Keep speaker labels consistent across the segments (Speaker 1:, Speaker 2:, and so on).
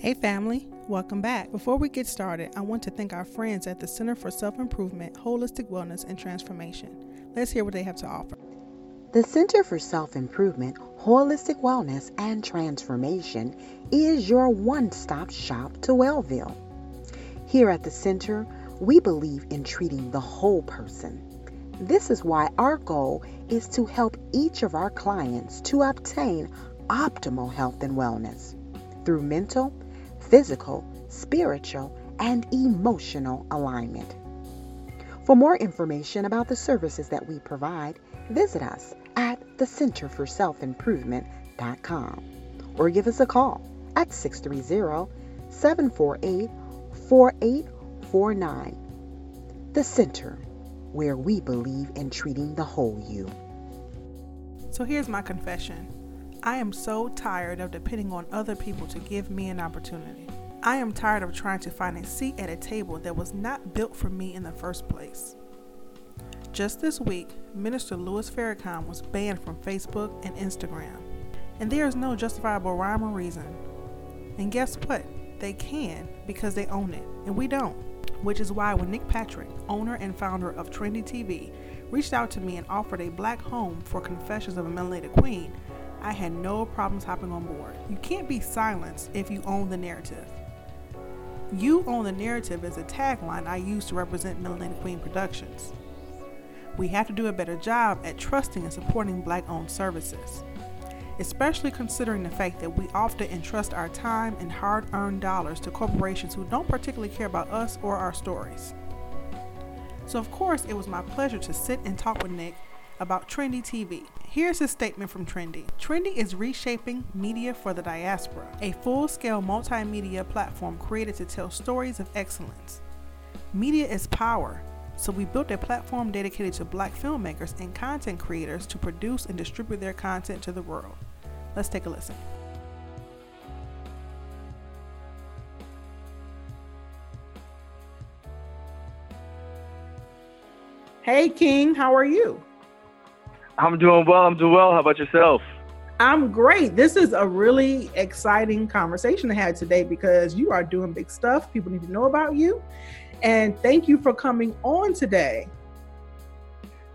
Speaker 1: Hey, family, welcome back. Before we get started, I want to thank our friends at the Center for Self Improvement, Holistic Wellness, and Transformation. Let's hear what they have to offer.
Speaker 2: The Center for Self Improvement, Holistic Wellness, and Transformation is your one stop shop to Wellville. Here at the Center, we believe in treating the whole person. This is why our goal is to help each of our clients to obtain optimal health and wellness through mental, physical, spiritual, and emotional alignment. For more information about the services that we provide, visit us at the Center for Self Improvement.com or give us a call at 630 748 4849. The Center, where we believe in treating the whole you.
Speaker 1: So here's my confession I am so tired of depending on other people to give me an opportunity. I am tired of trying to find a seat at a table that was not built for me in the first place. Just this week, Minister Louis Farrakhan was banned from Facebook and Instagram. And there is no justifiable rhyme or reason. And guess what? They can because they own it, and we don't. Which is why when Nick Patrick, owner and founder of Trindie TV, reached out to me and offered a black home for Confessions of a Melanated Queen, I had no problems hopping on board. You can't be silenced if you own the narrative. You own the narrative is a tagline I use to represent Melanated Queen Productions. We have to do a better job at trusting and supporting black owned services, especially considering the fact that we often entrust our time and hard earned dollars to corporations who don't particularly care about us or our stories. So, of course, it was my pleasure to sit and talk with Nick about Trindie TV. Here's his statement from Trindie Trindie is reshaping media for the diaspora, a full scale multimedia platform created to tell stories of excellence. Media is power, so we built a platform dedicated to black filmmakers and content creators to produce and distribute their content to the world. Let's take a listen. Hey King, how are you?
Speaker 3: I'm doing well. I'm doing well. How about yourself?
Speaker 1: I'm great. This is a really exciting conversation to have today because you are doing big stuff. People need to know about you. And thank you for coming on today.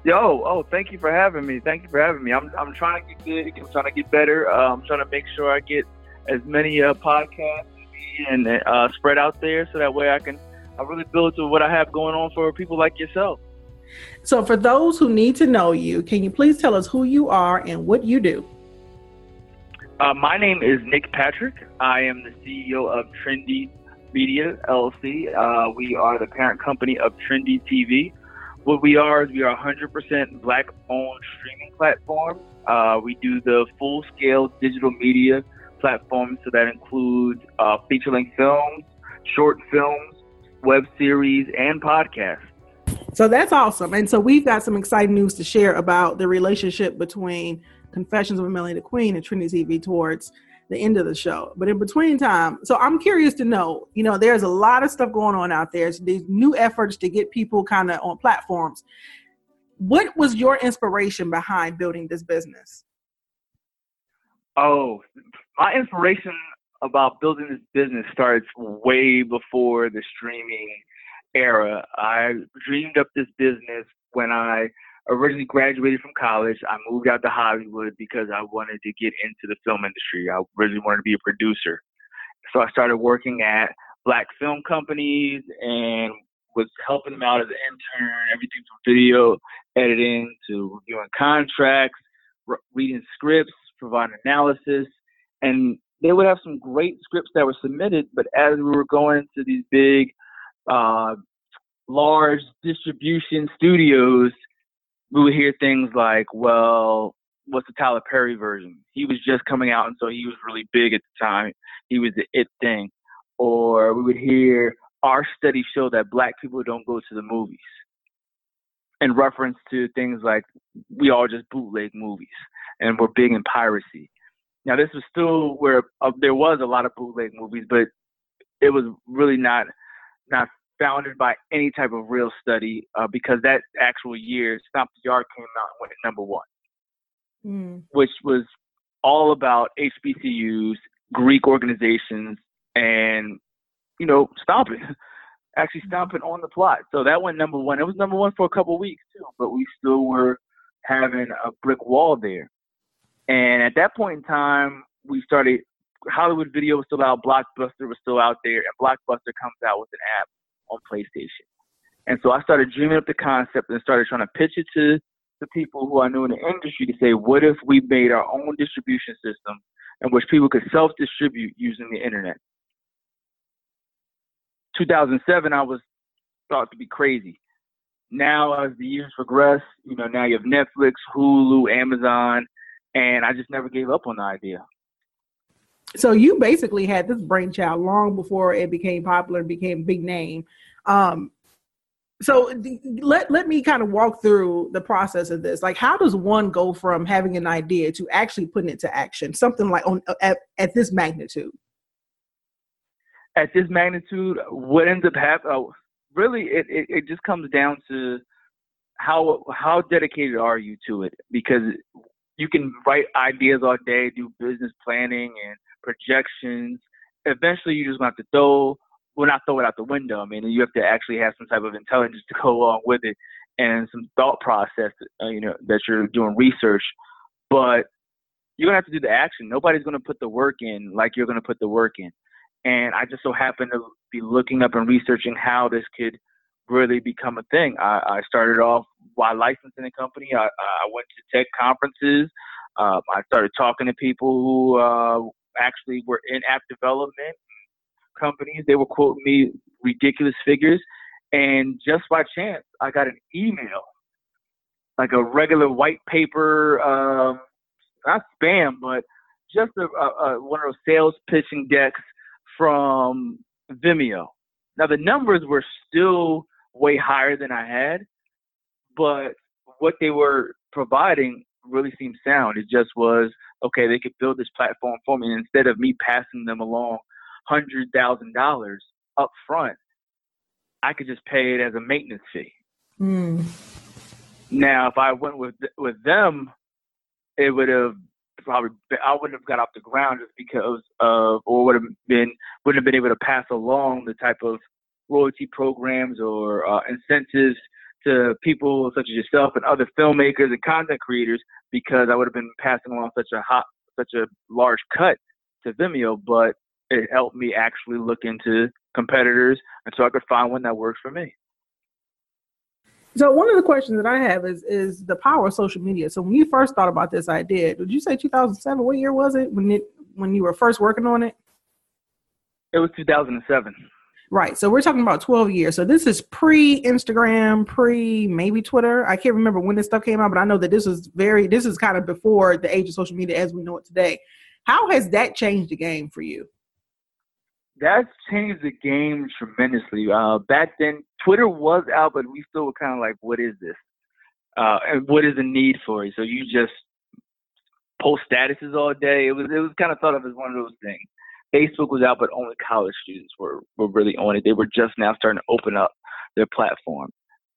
Speaker 3: Yo, oh, thank you for having me. Thank you for having me. I'm, I'm trying to get good. I'm trying to get better. Uh, I'm trying to make sure I get as many uh, podcasts and uh, spread out there so that way I can I really build to what I have going on for people like yourself.
Speaker 1: So, for those who need to know you, can you please tell us who you are and what you do?
Speaker 3: Uh, my name is Nick Patrick. I am the CEO of Trindie Media LLC. Uh, we are the parent company of Trindie TV. What we are is we are 100% black-owned streaming platform. Uh, we do the full-scale digital media platform, so that includes uh, feature-length films, short films, web series, and podcasts.
Speaker 1: So that's awesome. And so we've got some exciting news to share about the relationship between Confessions of a Melanated Queen and Trindie TV towards the end of the show. But in between time, so I'm curious to know, you know, there's a lot of stuff going on out there. These new efforts to get people kind of on platforms. What was your inspiration behind building this business?
Speaker 3: Oh, my inspiration about building this business starts way before the streaming era. I dreamed up this business when I originally graduated from college. I moved out to Hollywood because I wanted to get into the film industry. I really wanted to be a producer. So I started working at black film companies and was helping them out as an intern, everything from video editing to reviewing contracts, reading scripts, providing analysis. And they would have some great scripts that were submitted, but as we were going to these big uh, large distribution studios, we would hear things like, well, what's the Tyler Perry version? He was just coming out, and so he was really big at the time. He was the it thing. Or we would hear, our studies show that black people don't go to the movies in reference to things like we all just bootleg movies and we're big in piracy. Now, this was still where uh, there was a lot of bootleg movies, but it was really not not founded by any type of real study uh, because that actual year, Stomp the Yard came out and went number one, mm. which was all about HBCUs, Greek organizations, and you know stomping, actually mm-hmm. stomping on the plot. So that went number one. It was number one for a couple of weeks too, but we still were having a brick wall there. And at that point in time, we started. Hollywood Video was still out, Blockbuster was still out there, and Blockbuster comes out with an app on PlayStation. And so I started dreaming up the concept and started trying to pitch it to the people who I knew in the industry to say, what if we made our own distribution system in which people could self-distribute using the internet? 2007, I was thought to be crazy. Now, as the years progress, you know, now you have Netflix, Hulu, Amazon, and I just never gave up on the idea.
Speaker 1: So you basically had this brainchild long before it became popular and became a big name. Um, so let let me kind of walk through the process of this. Like, how does one go from having an idea to actually putting it to action? Something like on at, at this magnitude.
Speaker 3: At this magnitude, what ends up happening? Oh, really, it, it it just comes down to how how dedicated are you to it? Because you can write ideas all day, do business planning and projections. Eventually, you just going to have to throw well, not throw it out the window. I mean, you have to actually have some type of intelligence to go along with it and some thought process, uh, you know, that you're doing research. But you're gonna have to do the action. Nobody's gonna put the work in like you're gonna put the work in. And I just so happen to be looking up and researching how this could really become a thing. I, I started off while licensing a company. I, I went to tech conferences. Uh, I started talking to people who uh, actually were in app development companies. They were quoting me ridiculous figures. And just by chance, I got an email, like a regular white paper, um, not spam, but just a, a, a, one of those sales pitching decks from Vimeo. Now, the numbers were still way higher than I had, but what they were providing really seemed sound. It just was okay. They could build this platform for me, and instead of me passing them along hundred thousand dollars up front, I could just pay it as a maintenance fee. Mm. Now, if I went with with them, it would have probably been, I wouldn't have got off the ground just because of or would have been wouldn't have been able to pass along the type of royalty programs or uh, incentives to people such as yourself and other filmmakers and content creators because I would have been passing along such a hot such a large cut to Vimeo, but it helped me actually look into competitors and so I could find one that works for me.
Speaker 1: So one of the questions that I have is is the power of social media. So when you first thought about this idea, did you say 2007? What year was it when it when you were first working on it?
Speaker 3: It was 2007.
Speaker 1: Right. So we're talking about 12 years. So this is pre Instagram, pre maybe Twitter. I can't remember when this stuff came out, but I know that this was very this is kind of before the age of social media as we know it today. How has that changed the game for you?
Speaker 3: that's changed the game tremendously. Uh, back then, Twitter was out, but we still were kind of like, what is this? Uh, and what is the need for it? So you just post statuses all day. It was it was kind of thought of as one of those things. Facebook was out, but only college students were were really on it. They were just now starting to open up their platform.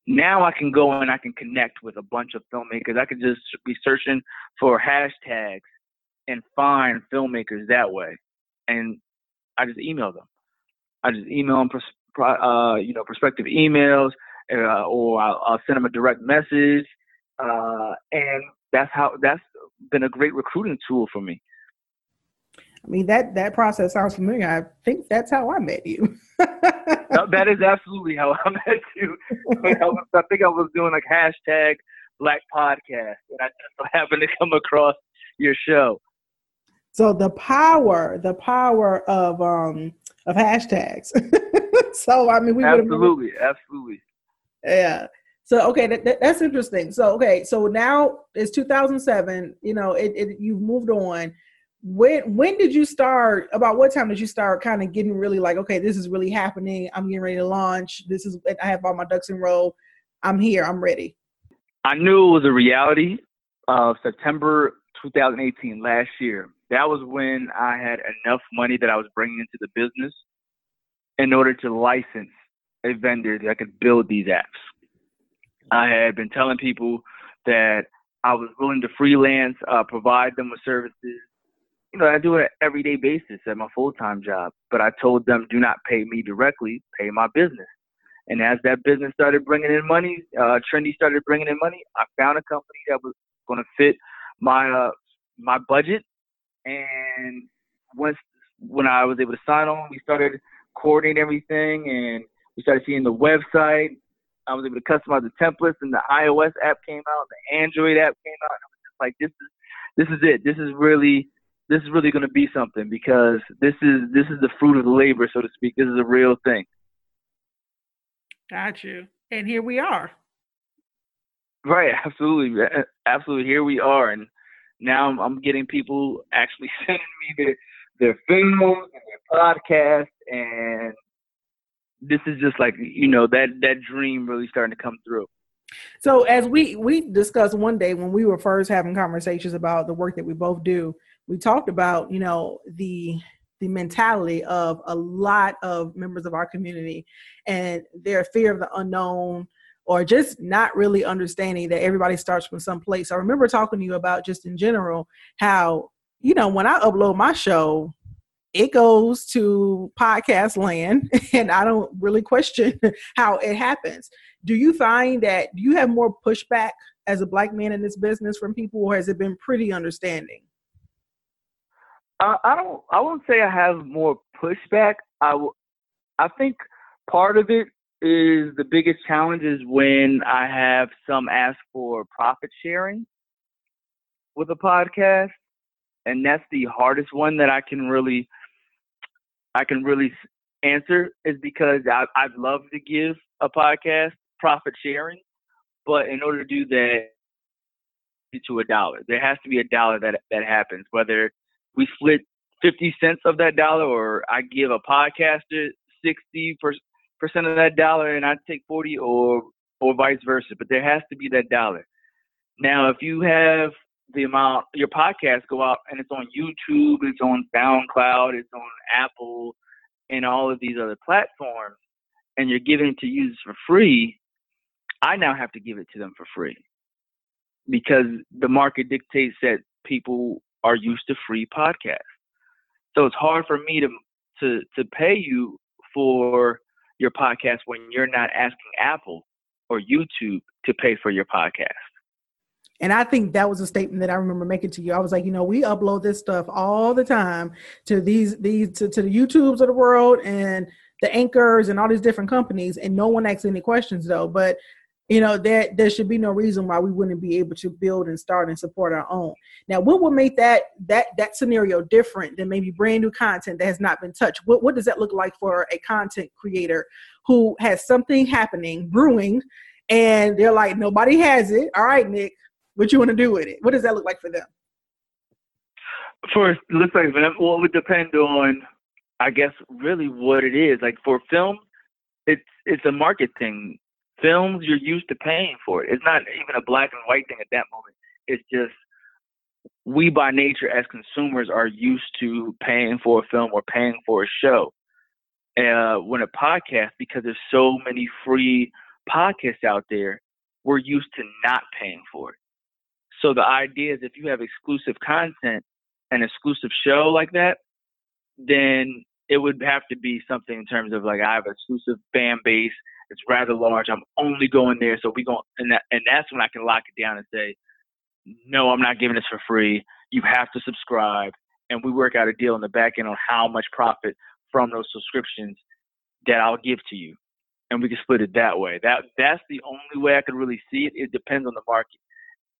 Speaker 3: Now I can go and I can connect with a bunch of filmmakers. I can just be searching for hashtags and find filmmakers that way. And I just email them. I just email them, uh, you know, prospective emails, uh, or I'll, I'll, send them a direct message, uh, and that's how that's been a great recruiting tool for me.
Speaker 1: I mean that that process sounds familiar. I think that's how I met you.
Speaker 3: that is absolutely how I met you. I think I was doing like hashtag Black Podcast, and I just happened to come across your show.
Speaker 1: So the power, the power of um of hashtags. so I mean, we
Speaker 3: absolutely, absolutely,
Speaker 1: yeah. So okay, that, that, that's interesting. So okay, so now it's 2007. You know, it, it you've moved on. When when did you start? About what time did you start kind of getting really like, okay, this is really happening. I'm getting ready to launch. This is I have all my ducks in row. I'm here. I'm ready.
Speaker 3: I knew it was a reality. Uh, September 2018, last year that was when I had enough money that I was bringing into the business in order to license a vendor that could build these apps. I had been telling people that I was willing to freelance, uh, provide them with services, you know, I do it on an everyday basis at my full time job. But I told them, do not pay me directly, pay my business. And as that business started bringing in money, uh, Trindie started bringing in money. I found a company that was going to fit my uh, my budget. And once when I was able to sign on, we started coordinating everything, and we started seeing the website. I was able to customize the templates, and the iOS app came out, the Android app came out. And I was just like, this is this is it. This is really this is really going to be something because this is this is the fruit of the labor, so to speak. This is a real thing.
Speaker 1: Got you. And here we are.
Speaker 3: Right, absolutely, absolutely. Here we are, and now I'm, I'm getting people actually sending me their their films and their podcast, and this is just like you know that that dream really starting to come through.
Speaker 1: So as we we discussed one day when we were first having conversations about the work that we both do, we talked about you know the the mentality of a lot of members of our community and their fear of the unknown or just not really understanding that everybody starts from some place. I remember talking to you about just in general how you know when I upload my show it goes to podcast land and I don't really question how it happens. Do you find that do you have more pushback as a black man in this business from people or has it been pretty understanding?
Speaker 3: I don't. I won't say I have more pushback. I think part of it is the biggest challenge is when I have some ask for profit sharing with a podcast, and that's the hardest one that I can really, I can really answer is because I, I'd love to give a podcast profit sharing, but in order to do that, to a dollar, there has to be a dollar that that happens, whether we split 50 cents of that dollar or I give a podcaster 60 percent of that dollar and I take 40 or or vice versa. But there has to be that dollar. Now, if you have the amount your podcast go out and it's on YouTube, it's on SoundCloud, it's on Apple, and all of these other platforms, and you're giving to users for free, I now have to give it to them for free because the market dictates that people are used to free podcasts. So it's hard for me to to to pay you for your podcast when you're not asking Apple or YouTube to pay for your podcast.
Speaker 1: And I think that was a statement that I remember making to you. I was like, you know, we upload this stuff all the time to these these to, to the YouTubes of the world and the anchors and all these different companies, and no one asks any questions though. But you know that there should be no reason why we wouldn't be able to build and start and support our own. Now what would make that that that scenario different than maybe brand new content that has not been touched? What, what does that look like for a content creator who has something happening brewing and they're like nobody has it. All right nick what you want to do with it? What does that look like for them?
Speaker 3: First looks like well it would depend on i guess really what it is. Like for film it's it's a market thing films you're used to paying for it. It's not even a black and white thing at that moment. It's just we by nature as consumers are used to paying for a film or paying for a show. Uh, when a podcast, because there's so many free podcasts out there, we're used to not paying for it. So the idea is if you have exclusive content, an exclusive show like that, then it would have to be something in terms of like I have an exclusive fan base it's rather large. I'm only going there, so we going and that and that's when I can lock it down and say, no, I'm not giving this for free. You have to subscribe, and we work out a deal in the back end on how much profit from those subscriptions that I'll give to you, and we can split it that way. That that's the only way I could really see it. It depends on the market.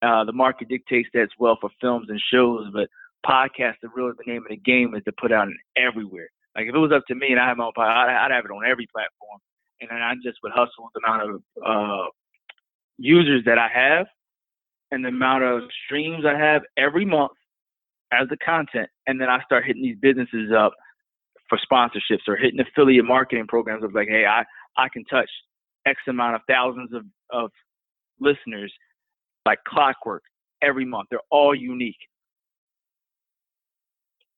Speaker 3: Uh, the market dictates that as well for films and shows, but podcasts, the real the name of the game is to put out everywhere. Like if it was up to me and I had my own podcast, I'd, I'd have it on every platform and then I just would hustle the amount of uh, users that I have and the amount of streams I have every month as the content, and then I start hitting these businesses up for sponsorships or hitting affiliate marketing programs of like, hey, I I can touch X amount of thousands of of listeners like clockwork every month. They're all unique.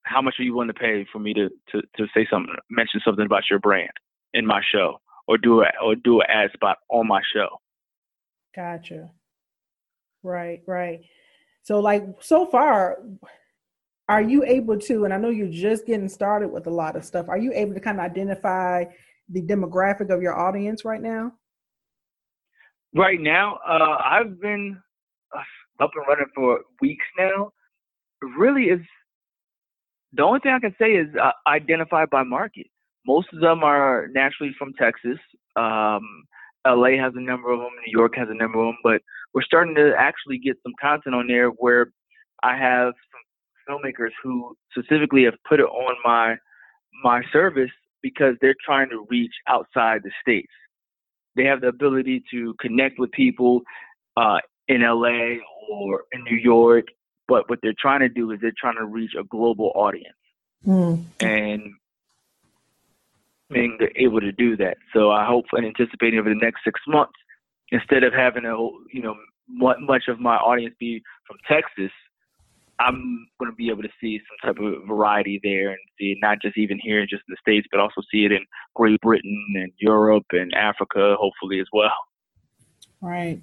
Speaker 3: How much are you willing to pay for me to to to say something, mention something about your brand in my show? Or do a or do an ad spot on my show.
Speaker 1: Gotcha. Right, right. So like so far, are you able to, and I know you're just getting started with a lot of stuff, are you able to kind of identify the demographic of your audience right now?
Speaker 3: Right now, uh, I've been uh, up and running for weeks now. Really, is the only thing I can say is uh, identify by market. Most of them are naturally from Texas. Um, LA has a number of them. New York has a number of them. But we're starting to actually get some content on there where I have some filmmakers who specifically have put it on my my service because they're trying to reach outside the states. They have the ability to connect with people uh, in LA or in New York, but what they're trying to do is they're trying to reach a global audience. Mm. And being able to do that. So I hope and anticipating over the next six months, instead of having a you know much of my audience be from Texas, I'm going to be able to see some type of variety there and see not just even here just in the States, but also see it in Great Britain and Europe and Africa, hopefully as well.
Speaker 1: Right.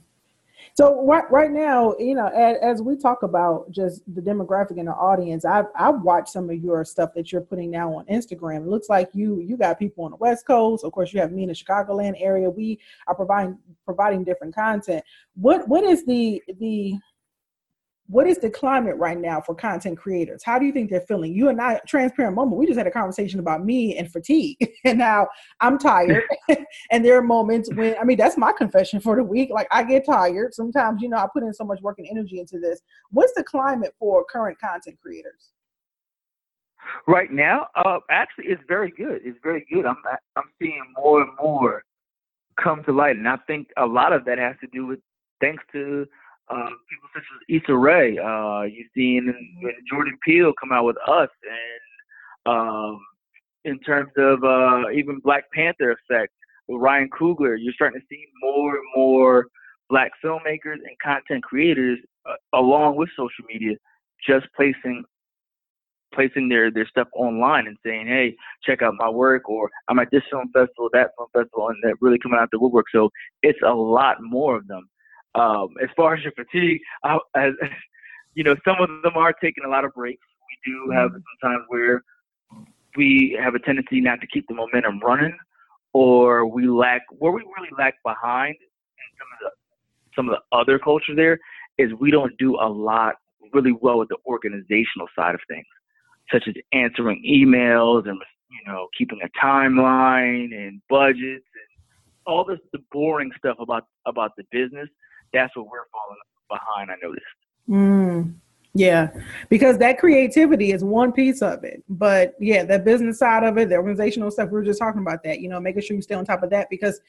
Speaker 1: So right, right now, you know, as, as, we talk about just the demographic and the audience, I've I've watched some of your stuff that you're putting now on Instagram. It looks like you you got people on the West Coast. Of course, you have me in the Chicagoland area. We are providing providing different content. What what is the the what is the climate right now for content creators? How do you think they're feeling? You and I, transparent moment, we just had a conversation about me and fatigue. and now I'm tired. and there are moments when, I mean, that's my confession for the week. Like I get tired. Sometimes, you know, I put in so much work and energy into this. What's the climate for current content creators?
Speaker 3: Right now, uh, actually, it's very good. It's very good. I'm I'm seeing more and more come to light, and I think a lot of that has to do with thanks to uh, people such as Issa Rae. Uh, you've seen Jordan Peele come out with Us, and um, in terms of uh, even Black Panther effect with Ryan Coogler, you're starting to see more and more black filmmakers and content creators, uh, along with social media, just placing placing their their stuff online and saying, "Hey, check out my work," or "I'm at this film festival, that film festival," and that really coming out the woodwork. So it's a lot more of them. Um, as far as your fatigue, I, as, you know, some of them are taking a lot of breaks. We do have mm-hmm. sometimes where we have a tendency not to keep the momentum running, or we lack where we really lack behind in some of the some of the other culture there is we don't do a lot really well with the organizational side of things, such as answering emails and you know keeping a timeline and budgets and all this the boring stuff about about the business that's what we're falling behind. I noticed.
Speaker 1: Mm, yeah, because that creativity is one piece of it, but yeah, the business side of it, the organizational stuff. We were just talking about that. You know, making sure you stay on top of that because.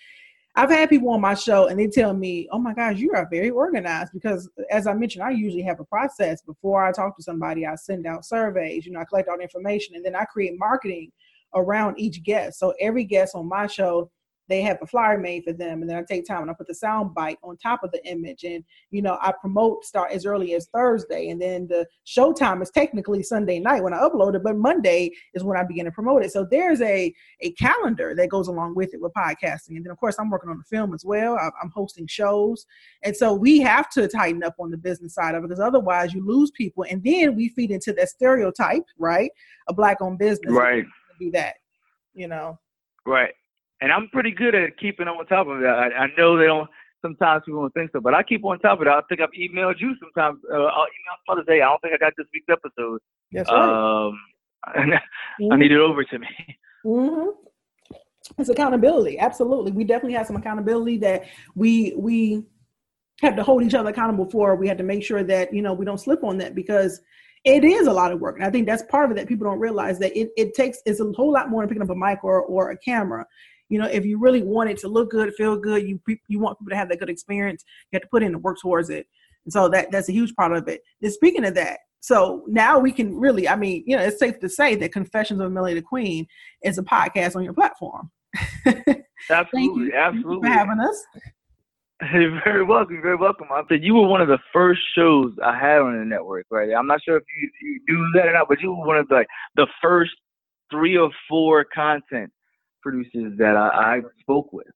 Speaker 1: I've had people on my show and they tell me, "Oh my gosh, you are very organized." Because as I mentioned, I usually have a process before I talk to somebody. I send out surveys, you know, I collect all the information, and then I create marketing around each guest. So every guest on my show they have a flyer made for them and then I take time and I put the sound bite on top of the image and you know I promote start as early as Thursday and then the showtime is technically Sunday night when I upload it but Monday is when I begin to promote it. So there's a a calendar that goes along with it with podcasting and then of course I'm working on the film as well. I'm hosting shows and so we have to tighten up on the business side of it because otherwise you lose people and then we feed into that stereotype right a black owned business.
Speaker 3: Right.
Speaker 1: Do that you know?
Speaker 3: Right and I'm pretty good at keeping on top of that. I, I know they don't. Sometimes people don't think so, but I keep on top of it. I think I've emailed you sometimes. Uh, I'll email Mother's Day. I don't think I got this week's episode.
Speaker 1: Yes, right.
Speaker 3: Um, mm-hmm. I need it over to me.
Speaker 1: Mm-hmm. It's accountability. Absolutely, we definitely have some accountability that we we have to hold each other accountable for. We have to make sure that you know we don't slip on that because it is a lot of work. And I think that's part of it that people don't realize that it, it takes it's a whole lot more than picking up a mic or, or a camera you know, if you really want it to look good, feel good, you you want people to have that good experience, you have to put in the work towards it. And so that that's a huge part of it. And speaking of that, so now we can really, I mean, you know, it's safe to say that Confessions of Melanated Queen is a podcast on your platform.
Speaker 3: absolutely, absolutely
Speaker 1: for having us.
Speaker 3: You're very welcome. You're very welcome. I said you were one of the first shows I had on the network, right? I'm not sure if you, you do that or not, but you were one of the like, the first three or four content producers that I, I spoke with.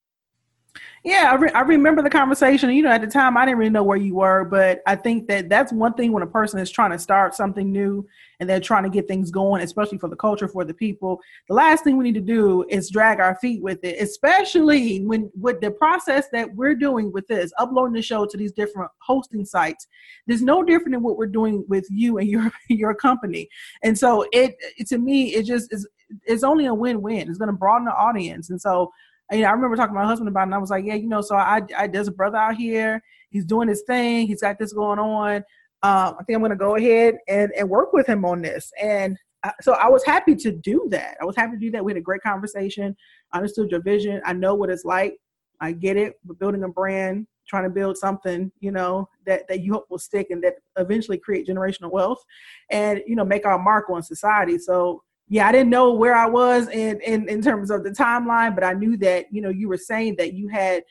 Speaker 1: Yeah, I, re- I remember the conversation. You know, at the time, I didn't really know where you were, but I think that that's one thing when a person is trying to start something new and they're trying to get things going, especially for the culture, for the people. The last thing we need to do is drag our feet with it, especially when with the process that we're doing with this, uploading the show to these different hosting sites. There's no different than what we're doing with you and your your company. And so it, it to me, it just is it's only a win-win. It's going to broaden the audience, and so you know, I remember talking to my husband about it, and I was like, yeah, you know, so I, I there's a brother out here. He's doing his thing. He's got this going on. Um, I think I'm going to go ahead and, and work with him on this. And I, so I was happy to do that. I was happy to do that. We had a great conversation. I understood your vision. I know what it's like. I get it. We're building a brand, trying to build something, you know, that, that you hope will stick and that eventually create generational wealth and, you know, make our mark on society. So yeah, I didn't know where I was in, in in terms of the timeline, but I knew that you know you were saying that you had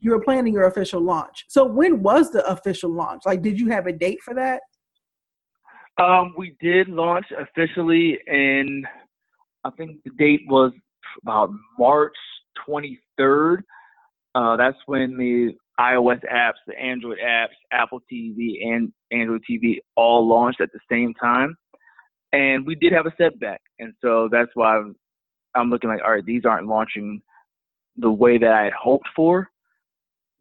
Speaker 1: you were planning your official launch. So when was the official launch? Like, did you have a date for that?
Speaker 3: Um, we did launch officially in I think the date was about March 23rd. Uh, that's when the iOS apps, the Android apps, Apple TV, and Android TV all launched at the same time and we did have a setback, and so that's why I'm, I'm looking like, all right, these aren't launching the way that I had hoped for.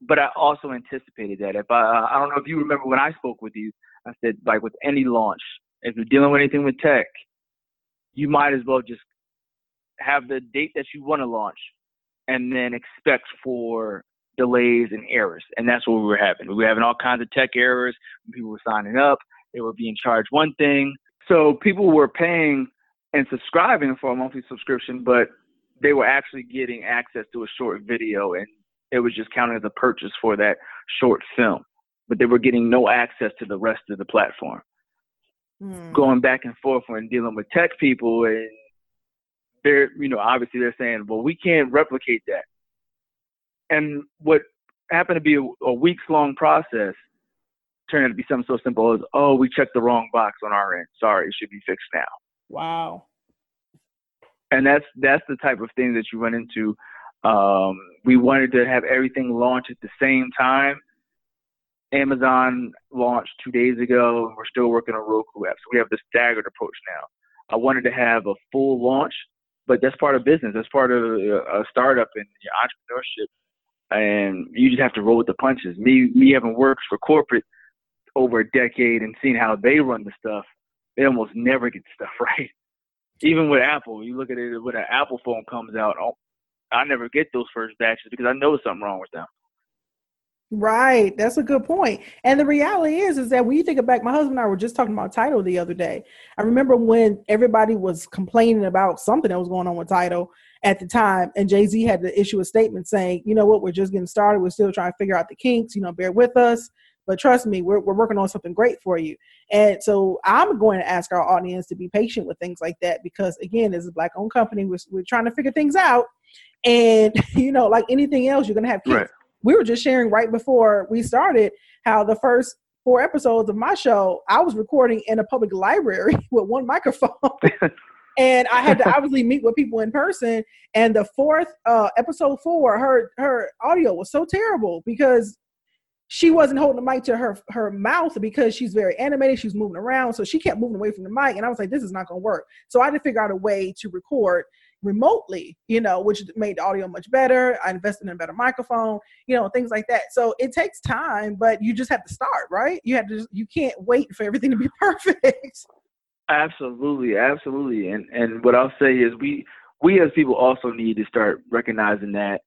Speaker 3: But I also anticipated that. If I, I don't know if you remember when I spoke with you, I said like with any launch, if you're dealing with anything with tech, you might as well just have the date that you want to launch, and then expect for delays and errors. And that's what we were having. We were having all kinds of tech errors. People were signing up, they were being charged one thing, so people were paying and subscribing for a monthly subscription, but they were actually getting access to a short video and it was just counted as a purchase for that short film. But they were getting no access to the rest of the platform. Mm. Going back and forth when dealing with tech people and they're you know, obviously they're saying, Well, we can't replicate that. And what happened to be a, a weeks long process turned out to be something so simple as, oh, we checked the wrong box on our end. Sorry, it should be fixed now.
Speaker 1: Wow.
Speaker 3: And that's that's the type of thing that you run into. Um, we wanted to have everything launch at the same time. Amazon launched two days ago, and we're still working on Roku app. So we have the staggered approach now. I wanted to have a full launch, but that's part of business. That's part of a startup and entrepreneurship, and you just have to roll with the punches. Me, me having worked for corporate over a decade and seeing how they run the stuff, they almost never get stuff right. Even with Apple, you look at it when an Apple phone comes out, oh, I never get those first batches because I know something wrong with them.
Speaker 1: Right, that's a good point. And the reality is, is that when you think back, my husband and I were just talking about Tidal the other day. I remember when everybody was complaining about something that was going on with Tidal at the time, and Jay Z had to issue a statement saying, "You know what? We're just getting started. We're still trying to figure out the kinks. You know, bear with us." But trust me, we're, we're working on something great for you. And so I'm going to ask our audience to be patient with things like that because, again, as a black owned company, we're, we're trying to figure things out. And, you know, like anything else, you're going to have kids. Right. We were just sharing right before we started how the first four episodes of my show, I was recording in a public library with one microphone. and I had to obviously meet with people in person. And the fourth uh, episode four, her her audio was so terrible because she wasn't holding the mic to her her mouth because she's very animated. She's moving around, so she kept moving away from the mic. And I was like, this is not going to work. So I had to figure out a way to record remotely, you know, which made the audio much better. I invested in a better microphone, you know, things like that. So it takes time, but you just have to start, right? You have to. You can't wait for everything to be perfect.
Speaker 3: Absolutely, absolutely. And and what I'll say is we we as people also need to start recognizing that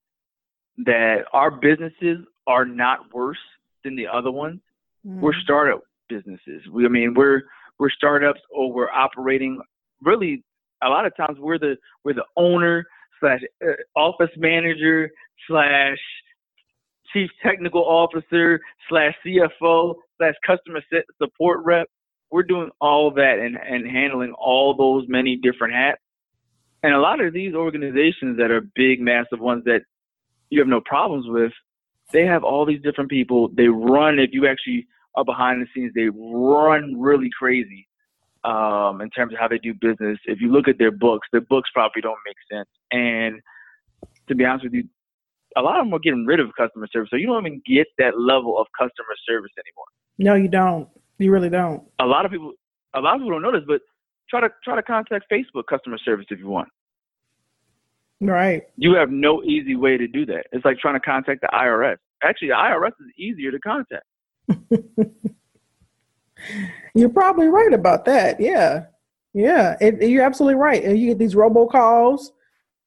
Speaker 3: that our businesses are not worse than the other ones. Mm. We're startup businesses. We, I mean, we're we're startups or we're operating. Really, a lot of times we're the we're the owner slash uh, office manager slash chief technical officer slash CFO slash customer support rep. We're doing all that and, and handling all those many different hats. And a lot of these organizations that are big, massive ones that you have no problems with, they have all these different people. They run, if you actually are behind the scenes, they run really crazy um, in terms of how they do business. If you look at their books, their books probably don't make sense. And to be honest with you, a lot of them are getting rid of customer service. So you don't even get that level of customer service anymore.
Speaker 1: No, you don't. You really don't.
Speaker 3: A lot of people, a lot of people don't know this, but try to try to contact Facebook customer service if you want.
Speaker 1: Right.
Speaker 3: You have no easy way to do that. It's like trying to contact the IRS. Actually, the IRS is easier to contact.
Speaker 1: You're probably right about that. Yeah. Yeah. It, you're absolutely right. You get these robocalls,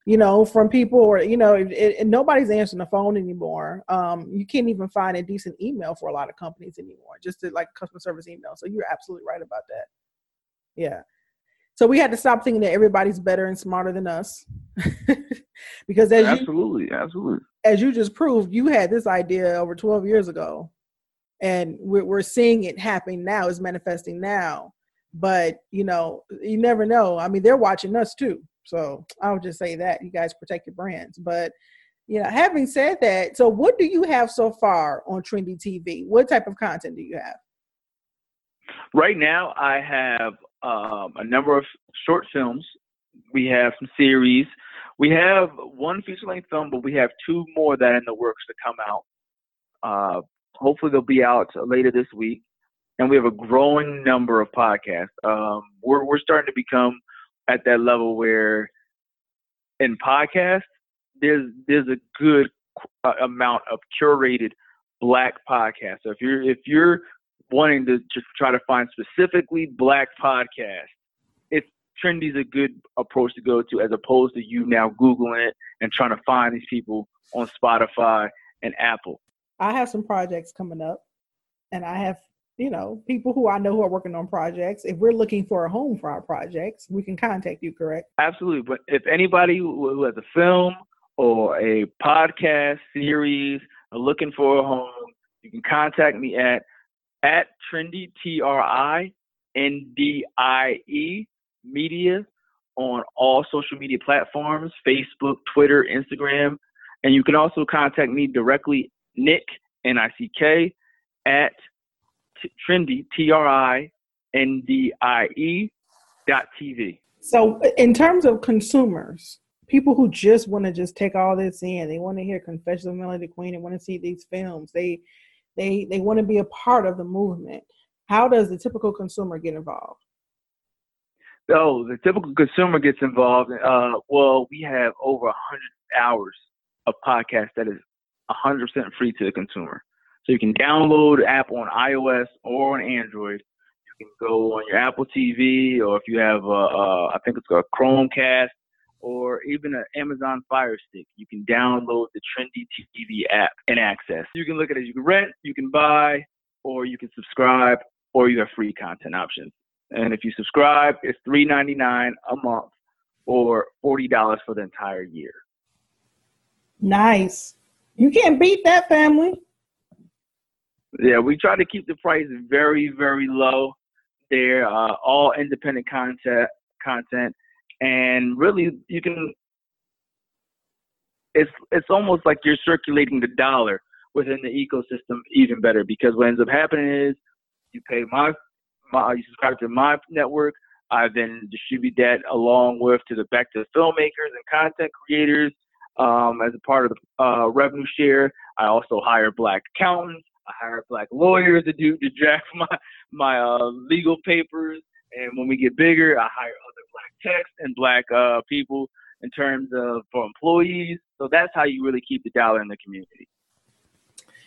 Speaker 1: you know, from people or, you know, it, it, nobody's answering the phone anymore. Um, you can't even find a decent email for a lot of companies anymore, just to, like customer service email. So you're absolutely right about that. Yeah. So we had to stop thinking that everybody's better and smarter than us. because as
Speaker 3: absolutely, you, absolutely.
Speaker 1: As you just proved, you had this idea over 12 years ago. And we're, we're seeing it happening now, it's manifesting now. But, you know, you never know. I mean, they're watching us too. So I would just say that you guys protect your brands. But, you know, having said that, so what do you have so far on Trindie TV? What type of content do you have?
Speaker 3: Right now, I have um, a number of short films. We have some series. We have one feature length film, but we have two more that are in the works to come out. Uh, hopefully, they'll be out later this week. And we have a growing number of podcasts. Um, we're we're starting to become at that level where in podcasts there's there's a good uh, amount of curated black podcasts. So if you're if you're wanting to just try to find specifically black podcasts, it's Trindie's a good approach to go to as opposed to you now Googling it and trying to find these people on Spotify and Apple.
Speaker 1: I have some projects coming up and I have, you know, people who I know who are working on projects. If we're looking for a home for our projects, we can contact you, correct?
Speaker 3: Absolutely. But if anybody who has a film or a podcast series are looking for a home, you can contact me at at Trindie T R I N D I E Media on all social media platforms Facebook, Twitter, Instagram. And you can also contact me directly, Nick, N I C K, at t- Trindie, T R I N D I E dot TV.
Speaker 1: So, in terms of consumers, people who just want to just take all this in, they want to hear Confessions of Melanated Queen, and want to see these films. They they they want to be a part of the movement. How does the typical consumer get involved?
Speaker 3: Oh, the typical consumer gets involved. Uh, well, we have over 100 hours of podcast that is 100% free to the consumer. So you can download app on iOS or on Android. You can go on your Apple TV, or if you have, a, a, I think it's a Chromecast, or even an Amazon Fire Stick. You can download the Trindie TV app and access. You can look at it. You can rent, you can buy, or you can subscribe, or you have free content options. And if you subscribe, it's $3.99 a month or $40 for the entire year.
Speaker 1: Nice. You can't beat that family.
Speaker 3: Yeah, we try to keep the price very, very low. They're uh, all independent content content and really you can it's it's almost like you're circulating the dollar within the ecosystem even better because what ends up happening is you pay my, my you subscribe to my network I then distribute that along with to the back to the filmmakers and content creators um, as a part of the uh, revenue share. I also hire black accountants. I hire black lawyers to do to draft my my uh, legal papers. And when we get bigger, I hire black techs and black uh, people in terms of for employees. So that's how you really keep the dollar in the community.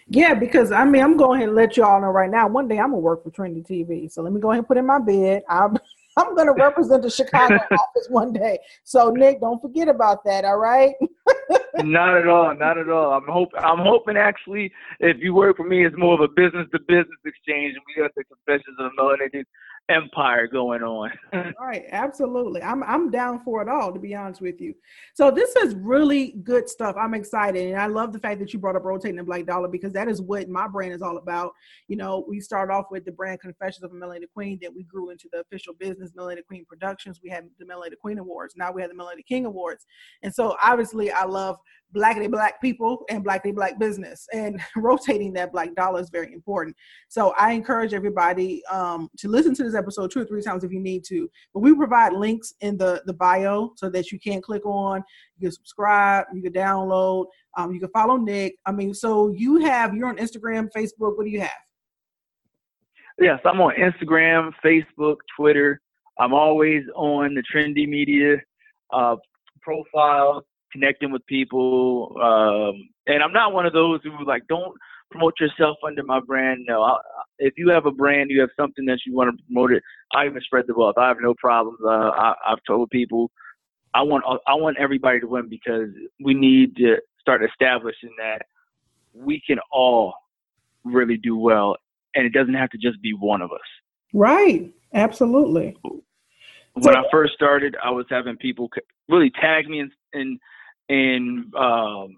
Speaker 1: Yeah, because I mean, I'm going ahead and let y'all know right now. One day I'm gonna work for Trindie TV, so let me go ahead and put in my bid. I'm I'm gonna represent the Chicago office one day. So Nick, don't forget about that. All right.
Speaker 3: not at all. Not at all. I'm hope I'm hoping actually, if you work for me, it's more of a business to business exchange, and we got the confessions of the melanated empire going on.
Speaker 1: right, absolutely. I'm I'm down for it all to be honest with you. So this is really good stuff. I'm excited and I love the fact that you brought up rotating the black dollar because that is what my brand is all about. You know, we started off with the brand Confessions of a Melanated Queen, then we grew into the official business Melanated Queen Productions. We had the Melanated Queen Awards. Now we have the Melanated King Awards. And so obviously I love blackity black people and blackity black business. And rotating that black dollar is very important. So i encourage everybody um, to listen to this episode two or three times if you need to. But we provide links in the the bio so that you can click on you can subscribe you can download um, you can follow nick. I mean so you have you're on instagram facebook what do you have?
Speaker 3: Yes i'm on instagram facebook twitter. I'm always on the trindie media uh, profile connecting with people. Um, and I'm not one of those who like don't promote yourself under my brand. No, I, if you have a brand, you have something that you want to promote it. I even spread the wealth. I have no problems. Uh, I, I've told people I want I want everybody to win because we need to start establishing that we can all really do well, and it doesn't have to just be one of us.
Speaker 1: Right. Absolutely.
Speaker 3: When so, I first started, I was having people really tag me in, in and um,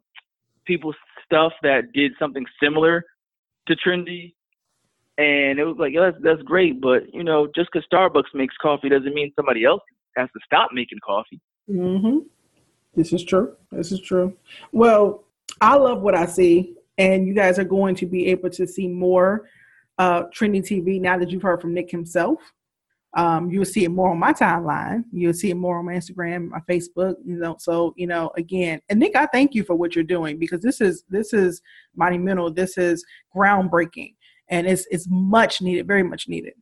Speaker 3: people's stuff that did something similar to trindie. And it was like, yeah, that's, that's great, but you know, just because Starbucks makes coffee doesn't mean somebody else has to stop making coffee.
Speaker 1: Mm-hmm. This is true. This is true. Well, I love what I see, and you guys are going to be able to see more uh, Trindie TV now that you've heard from Nick himself. Um, you'll see it more on my timeline. You'll see it more on my Instagram, my Facebook. You know, so you know, again, and Nick, I thank you for what you're doing because this is this is monumental. This is groundbreaking, and it's it's much needed, very much needed.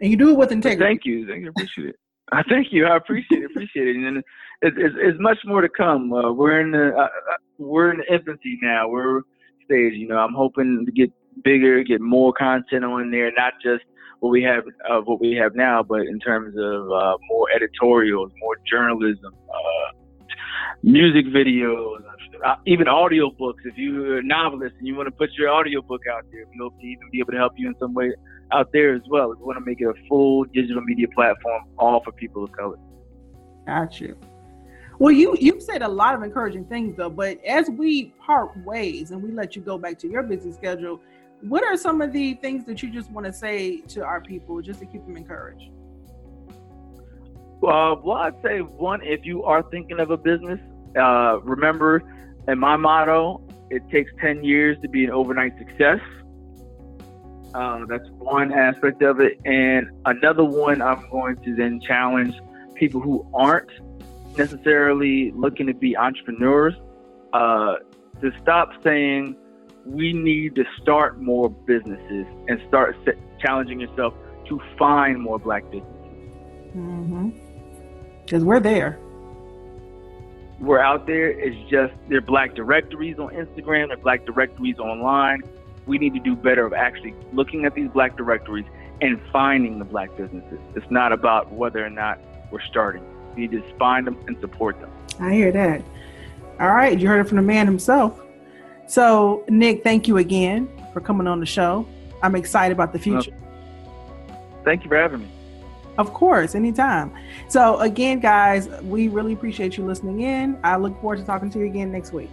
Speaker 1: And you do it with integrity.
Speaker 3: Thank you, thank you, appreciate it. I thank you. I appreciate it. Appreciate it. And it's, it's, it's much more to come. Uh, we're in the uh, uh, we're in the infancy now. We're stage. You know, I'm hoping to get bigger, get more content on there, not just what we have of uh, what we have now, but in terms of uh, more editorials, more journalism, uh, music videos, uh, even audiobooks. If you're a novelist and you want to put your audiobook out there, we'll even be able to help you in some way out there as well. We want to make it a full digital media platform, all for people of color.
Speaker 1: Got you. Well, you you said a lot of encouraging things though, but as we part ways and we let you go back to your busy schedule, what are some of the things that you just want to say to our people just to keep them encouraged?
Speaker 3: Well, well, I'd say one, if you are thinking of a business, uh, remember, in my motto, it takes 10 years to be an overnight success. Uh, that's one aspect of it. And another one, I'm going to then challenge people who aren't necessarily looking to be entrepreneurs uh, to stop saying, we need to start more businesses and start challenging yourself to find more black businesses.
Speaker 1: Mm-hmm. Because we're there.
Speaker 3: We're out there. It's just they're black directories on Instagram, they're black directories online. We need to do better of actually looking at these black directories and finding the black businesses. It's not about whether or not we're starting. We to find them and support them.
Speaker 1: I hear that. All right, you heard it from the man himself. So, Nick, thank you again for coming on the show. I'm excited about the future.
Speaker 3: thank you for having me.
Speaker 1: Of course, anytime. So, again, guys, we really appreciate you listening in. I look forward to talking to you again next week.